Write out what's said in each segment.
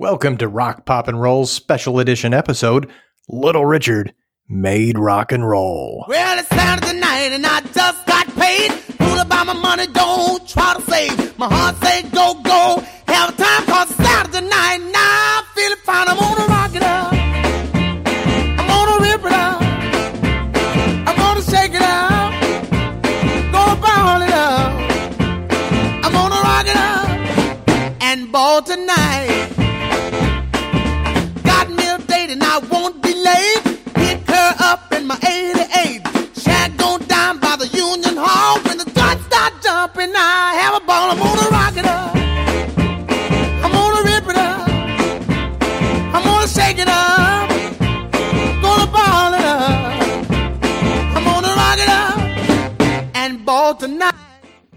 Welcome to Rock Pop and Roll's special edition episode Little Richard Made Rock and Roll. Well, it's Saturday night and I just got paid. Fool about my money, don't try to save. My heart say go, go. Have a time cause it's Saturday night. Now I'm feeling fine. I'm gonna rock it up. I'm gonna rip it up. I'm gonna shake it up. Gonna ball it up. I'm gonna rock it up. And ball tonight. 88. Shag go down by the Union Hall. When the dots start jumping, I have a ball. I'm gonna rock it up. I'm gonna rip it up. I'm gonna shake it up. Gonna ball it up. I'm gonna rock it up. And ball tonight.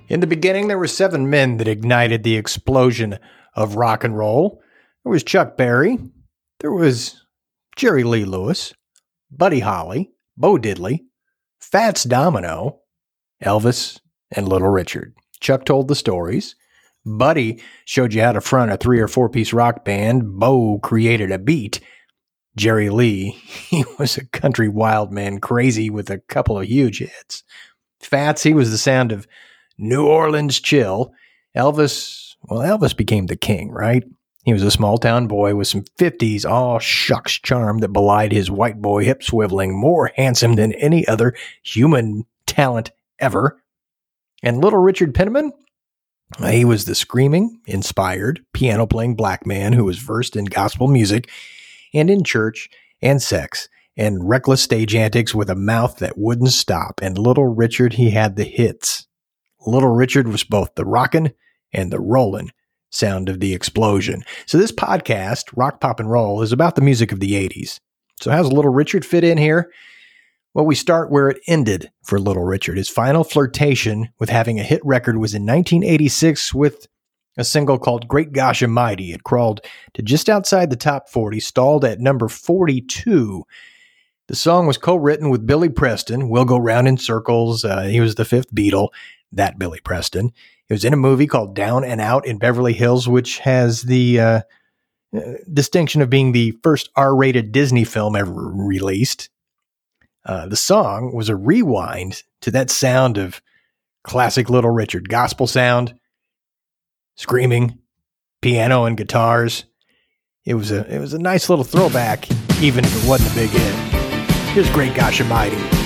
In the beginning, there were seven men that ignited the explosion of rock and roll. There was Chuck Berry, there was Jerry Lee Lewis, Buddy Holly, Bo Diddley, Fats Domino, Elvis, and Little Richard. Chuck told the stories. Buddy showed you how to front a three or four piece rock band. Bo created a beat. Jerry Lee, he was a country wild man crazy with a couple of huge hits. Fats, he was the sound of New Orleans chill. Elvis, well, Elvis became the king, right? He was a small town boy with some 50s, all shucks charm that belied his white boy hip swiveling, more handsome than any other human talent ever. And little Richard Penniman, he was the screaming, inspired, piano playing black man who was versed in gospel music and in church and sex and reckless stage antics with a mouth that wouldn't stop. And little Richard, he had the hits. Little Richard was both the rockin' and the rollin' sound of the explosion. So this podcast, Rock Pop and Roll, is about the music of the 80s. So how's Little Richard fit in here? Well, we start where it ended for Little Richard. His final flirtation with having a hit record was in 1986 with a single called Great Gosh Almighty. It crawled to just outside the top 40, stalled at number 42. The song was co written with Billy Preston. We'll go round in circles. Uh, he was the fifth Beatle, that Billy Preston. It was in a movie called Down and Out in Beverly Hills, which has the uh, uh, distinction of being the first R rated Disney film ever released. Uh, the song was a rewind to that sound of classic Little Richard gospel sound, screaming, piano and guitars. It was a it was a nice little throwback, even if it wasn't a big hit. Here's Great Gosh Almighty.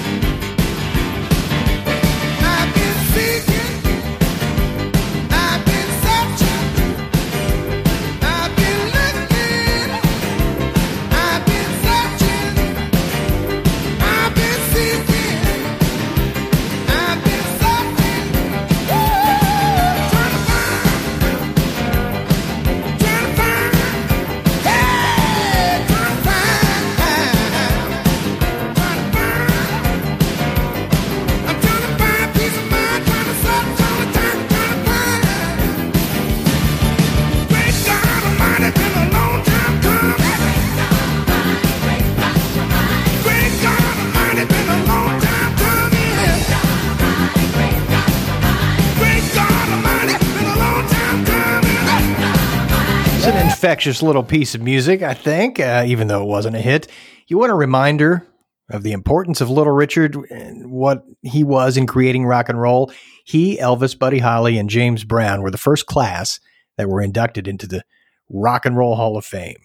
Infectious little piece of music, I think, uh, even though it wasn't a hit. You want a reminder of the importance of Little Richard and what he was in creating rock and roll. He, Elvis, Buddy Holly, and James Brown were the first class that were inducted into the Rock and Roll Hall of Fame.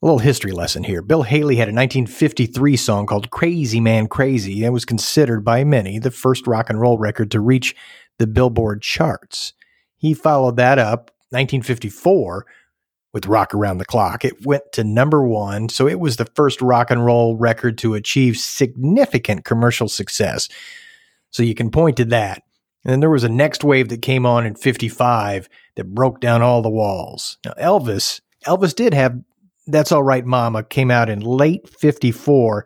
A little history lesson here. Bill Haley had a 1953 song called Crazy Man Crazy. It was considered by many the first rock and roll record to reach the Billboard charts. He followed that up 1954 with Rock Around the Clock. It went to number one, so it was the first rock and roll record to achieve significant commercial success. So you can point to that. And then there was a next wave that came on in 55 that broke down all the walls. Now, Elvis, Elvis did have That's All Right Mama came out in late 54.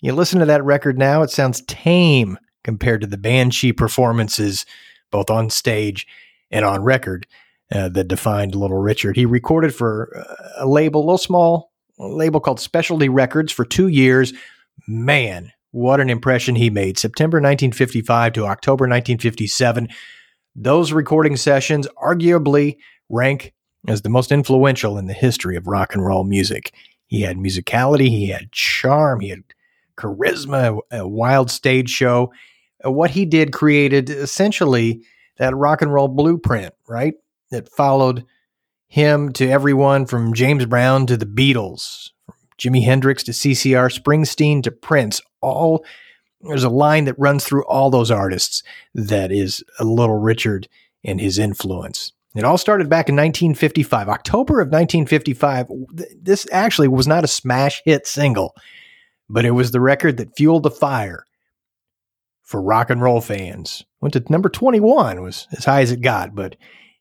You listen to that record now, it sounds tame compared to the banshee performances, both on stage and on record, uh, that defined Little Richard. He recorded for uh, a label, a little small label called Specialty Records for two years. Man, what an impression he made. September 1955 to October 1957. Those recording sessions arguably rank as the most influential in the history of rock and roll music. He had musicality, he had charm, he had charisma, a wild stage show. Uh, what he did created essentially that rock and roll blueprint, right? That followed him to everyone from James Brown to the Beatles, from Jimi Hendrix to CCR, Springsteen to Prince. All there's a line that runs through all those artists that is a Little Richard and his influence. It all started back in 1955, October of 1955. This actually was not a smash hit single, but it was the record that fueled the fire for rock and roll fans. Went to number 21, was as high as it got, but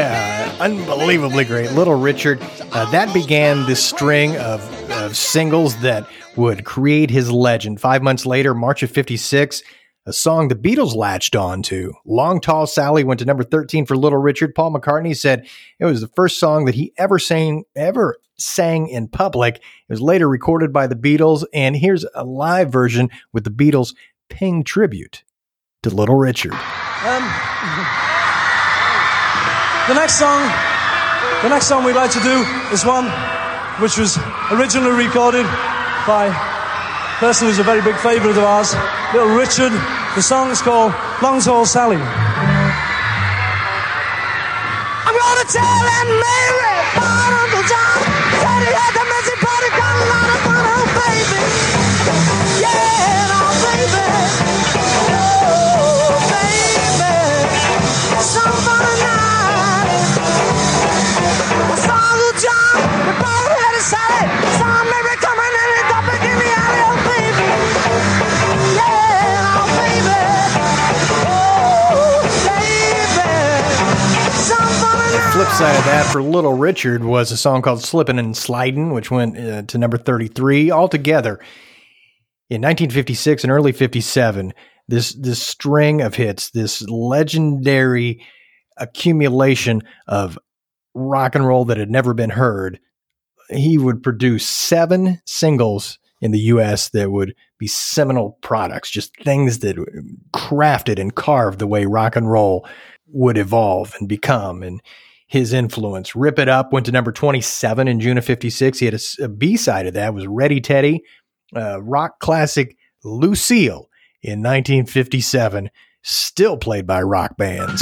yeah, unbelievably great. Little Richard. Uh, that began this string of, of singles that would create his legend. Five months later, March of 56, a song the Beatles latched on to. Long Tall Sally went to number 13 for Little Richard. Paul McCartney said it was the first song that he ever sang ever sang in public. It was later recorded by the Beatles, and here's a live version with the Beatles paying tribute to Little Richard. Um, the next song, the next song we'd like to do is one which was originally recorded by a person who's a very big favourite of ours, Little Richard. The song is called Long Tall Sally. I'm gonna tell Mary about of that for Little Richard was a song called Slippin' and Slidin', which went uh, to number 33 altogether. In 1956 and early 57, this this string of hits, this legendary accumulation of rock and roll that had never been heard, he would produce seven singles in the US that would be seminal products, just things that crafted and carved the way rock and roll would evolve and become. And his influence. Rip It Up went to number 27 in June of 56. He had a a B side of that was Ready Teddy, uh, rock classic Lucille in 1957, still played by rock bands.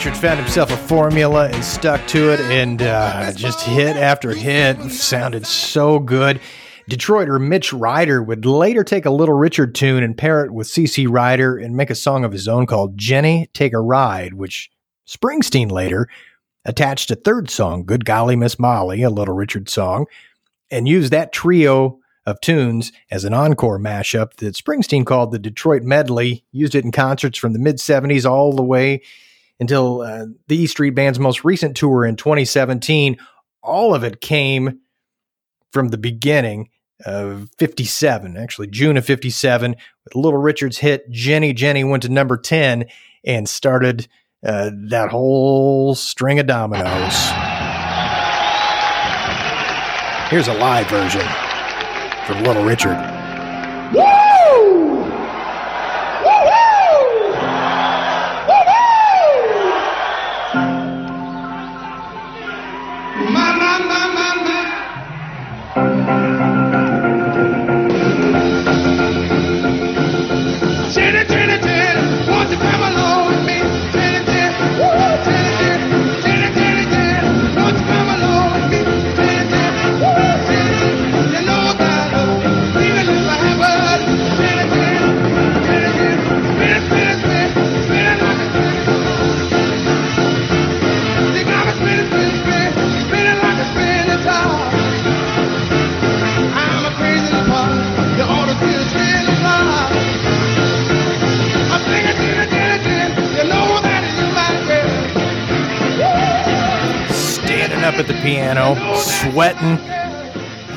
Richard found himself a formula and stuck to it, and uh, just hit after hit. Sounded so good. Detroiter Mitch Ryder would later take a Little Richard tune and pair it with C.C. Rider and make a song of his own called Jenny Take a Ride, which Springsteen later attached a third song, Good Golly Miss Molly, a Little Richard song, and used that trio of tunes as an encore mashup that Springsteen called the Detroit Medley, used it in concerts from the mid 70s all the way until uh, the E Street Band's most recent tour in 2017. All of it came from the beginning of 57, actually June of 57, with Little Richard's hit Jenny Jenny went to number 10 and started uh, that whole string of dominoes. Here's a live version from Little Richard. At the piano, sweating.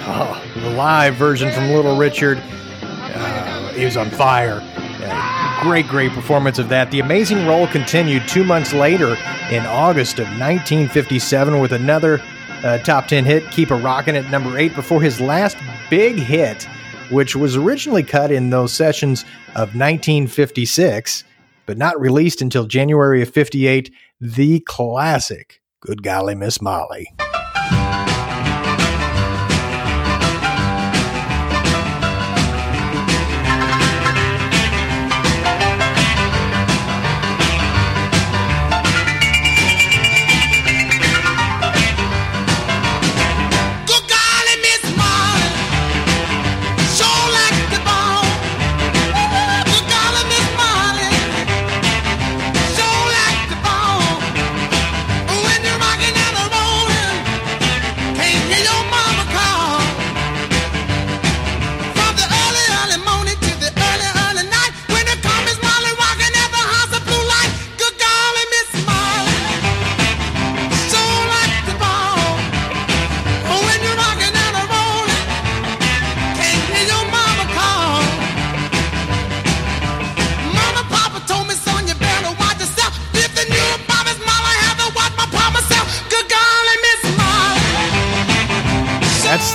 Oh, the live version from Little Richard. Uh, he was on fire. Uh, great, great performance of that. The amazing roll continued two months later in August of 1957 with another uh, top 10 hit, Keep a Rockin' at number 8, before his last big hit, which was originally cut in those sessions of 1956, but not released until January of 58, the classic Good Golly Miss Molly.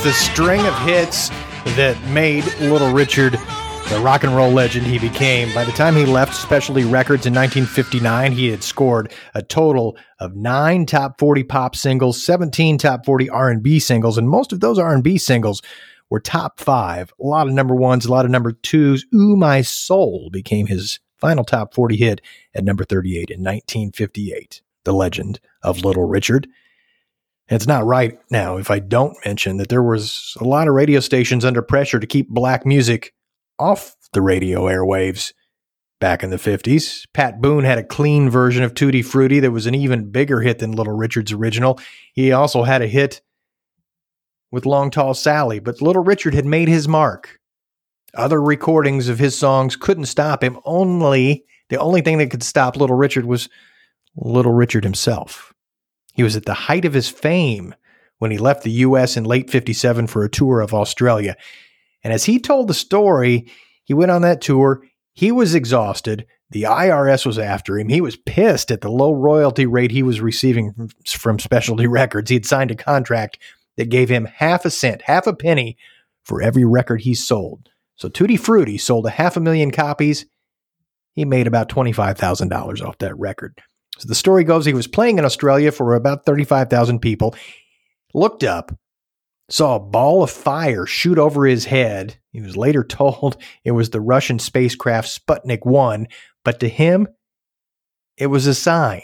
The string of hits that made Little Richard the rock and roll legend he became. By the time he left Specialty Records in 1959, he had scored a total of 9 top 40 pop singles, 17 top 40 R&B singles, and most of those R&B singles were top 5. A lot of number 1s, a lot of number 2s. Ooh My Soul became his final top 40 hit at number 38 in 1958. The legend of Little Richard. It's not right now if I don't mention that there was a lot of radio stations under pressure to keep black music off the radio airwaves back in the 50s. Pat Boone had a clean version of Tutti Frutti that was an even bigger hit than Little Richard's original. He also had a hit with Long Tall Sally, but Little Richard had made his mark. Other recordings of his songs couldn't stop him. Only the only thing that could stop Little Richard was Little Richard himself. He was at the height of his fame when he left the US in late 57 for a tour of Australia. And as he told the story, he went on that tour. He was exhausted. The IRS was after him. He was pissed at the low royalty rate he was receiving from, Specialty Records. He had signed a contract that gave him half a cent, half a penny for every record he sold. So Tutti Frutti sold a half a million copies. He made about $25,000 off that record. So the story goes he was playing in Australia for about 35,000 people, looked up, saw a ball of fire shoot over his head. He was later told it was the Russian spacecraft Sputnik 1, but to him, it was a sign.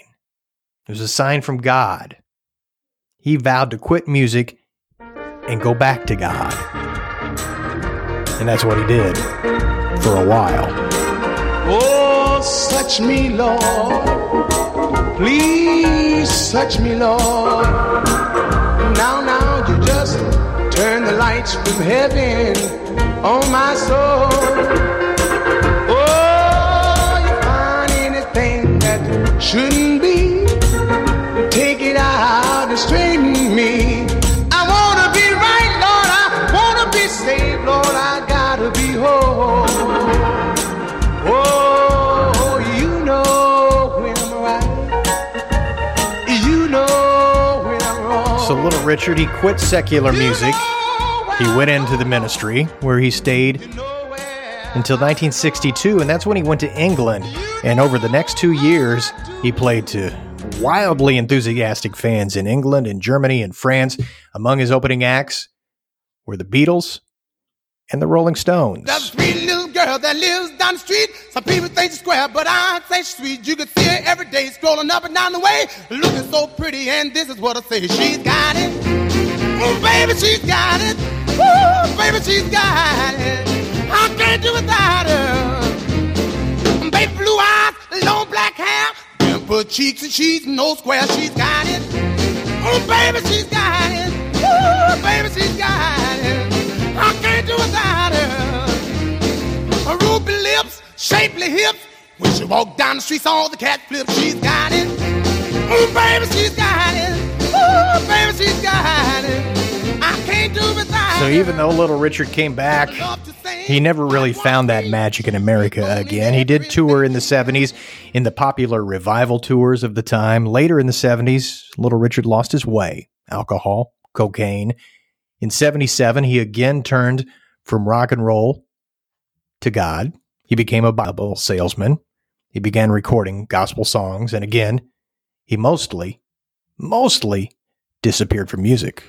It was a sign from God. He vowed to quit music and go back to God. And that's what he did for a while. Oh, search me, Lord. Please search me, Lord. Now, now, you just turn the lights from heaven on my soul. Oh, you find anything that shouldn't Richard, he quit secular music. He went into the ministry where he stayed until 1962, and that's when he went to England. And over the next two years, he played to wildly enthusiastic fans in England and Germany and France. Among his opening acts were the Beatles and the Rolling Stones. Little girl that lives down the street. Some people think she's square, but I say she's sweet. You can see her every day strolling up and down the way, looking so pretty. And this is what I say: She's got it, oh baby, she's got it. Woo, baby, she's got it. I can't do without her. Baby, blue eyes, long black hair, dimple cheeks, and she's no square. She's got it. Oh baby, she's got it. Woo, baby, she's got it. I can't do without her. Her ruby lips, shapely hips. When she walk down the streets, all the cat flips. She's got it. Ooh, baby, she's got it. Ooh, baby, she's got it. I can't do without So even though Little Richard came back, he never really found that magic in America again. He did tour in the 70s in the popular revival tours of the time. Later in the 70s, Little Richard lost his way alcohol, cocaine. In 77, he again turned from rock and roll to God. He became a Bible salesman. He began recording gospel songs, and again, he mostly, mostly disappeared from music.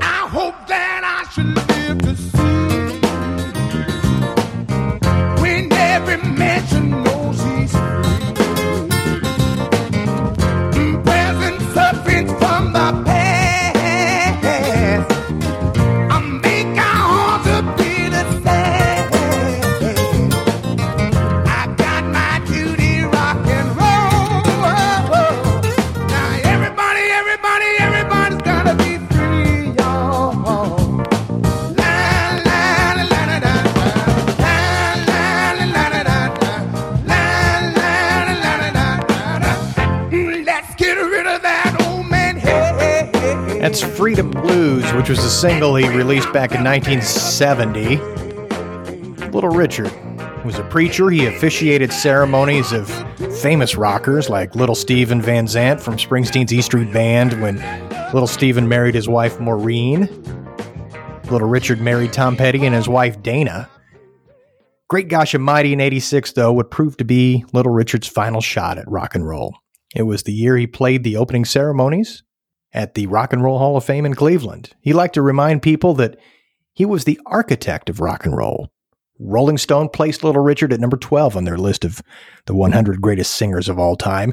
I hope that I should live to see when every which was a single he released back in 1970. Little Richard was a preacher. He officiated ceremonies of famous rockers like Little Steven Van Zandt from Springsteen's E Street Band when Little Steven married his wife Maureen. Little Richard married Tom Petty and his wife Dana. Great Gosh Almighty in 86, though, would prove to be Little Richard's final shot at rock and roll. It was the year he played the opening ceremonies at the Rock and Roll Hall of Fame in Cleveland. He liked to remind people that he was the architect of rock and roll. Rolling Stone placed Little Richard at number 12 on their list of the 100 greatest singers of all time.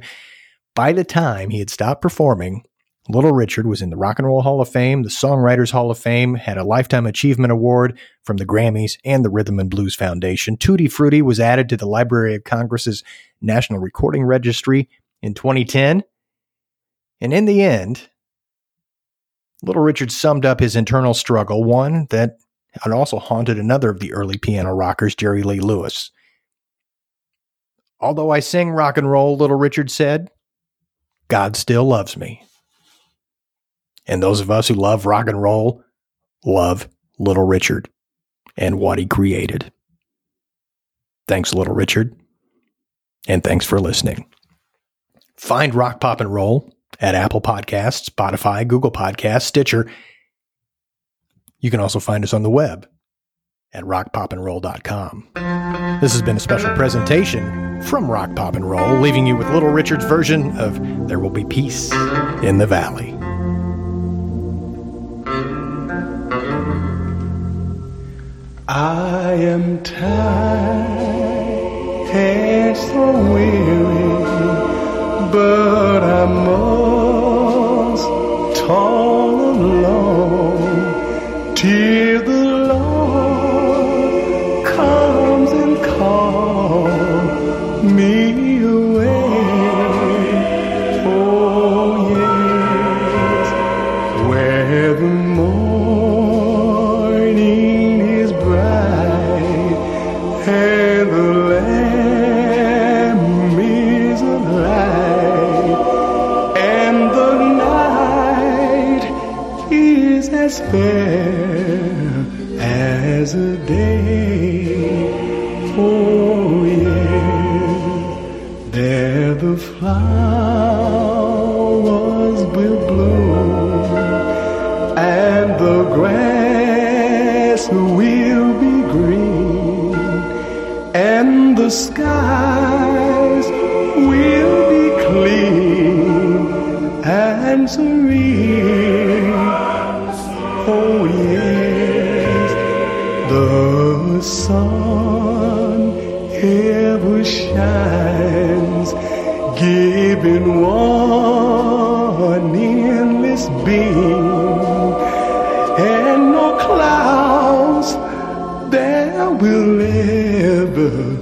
By the time he had stopped performing, Little Richard was in the Rock and Roll Hall of Fame, the Songwriters Hall of Fame, had a Lifetime Achievement Award from the Grammys and the Rhythm and Blues Foundation. Tutti Frutti was added to the Library of Congress's National Recording Registry in 2010. And in the end, Little Richard summed up his internal struggle, one that had also haunted another of the early piano rockers, Jerry Lee Lewis. Although I sing rock and roll, Little Richard said, God still loves me. And those of us who love rock and roll love Little Richard and what he created. Thanks, Little Richard. And thanks for listening. Find Rock Pop and Roll at Apple Podcasts, Spotify, Google Podcasts, Stitcher. You can also find us on the web at rockpopandroll.com. This has been a special presentation from Rock Pop and Roll, leaving you with Little Richard's version of There Will Be Peace in the Valley. I am tired and so weary, but I must toil alone till the will be green and the skies will be clean and serene. Oh yes, the sun ever shines, giving one will ever.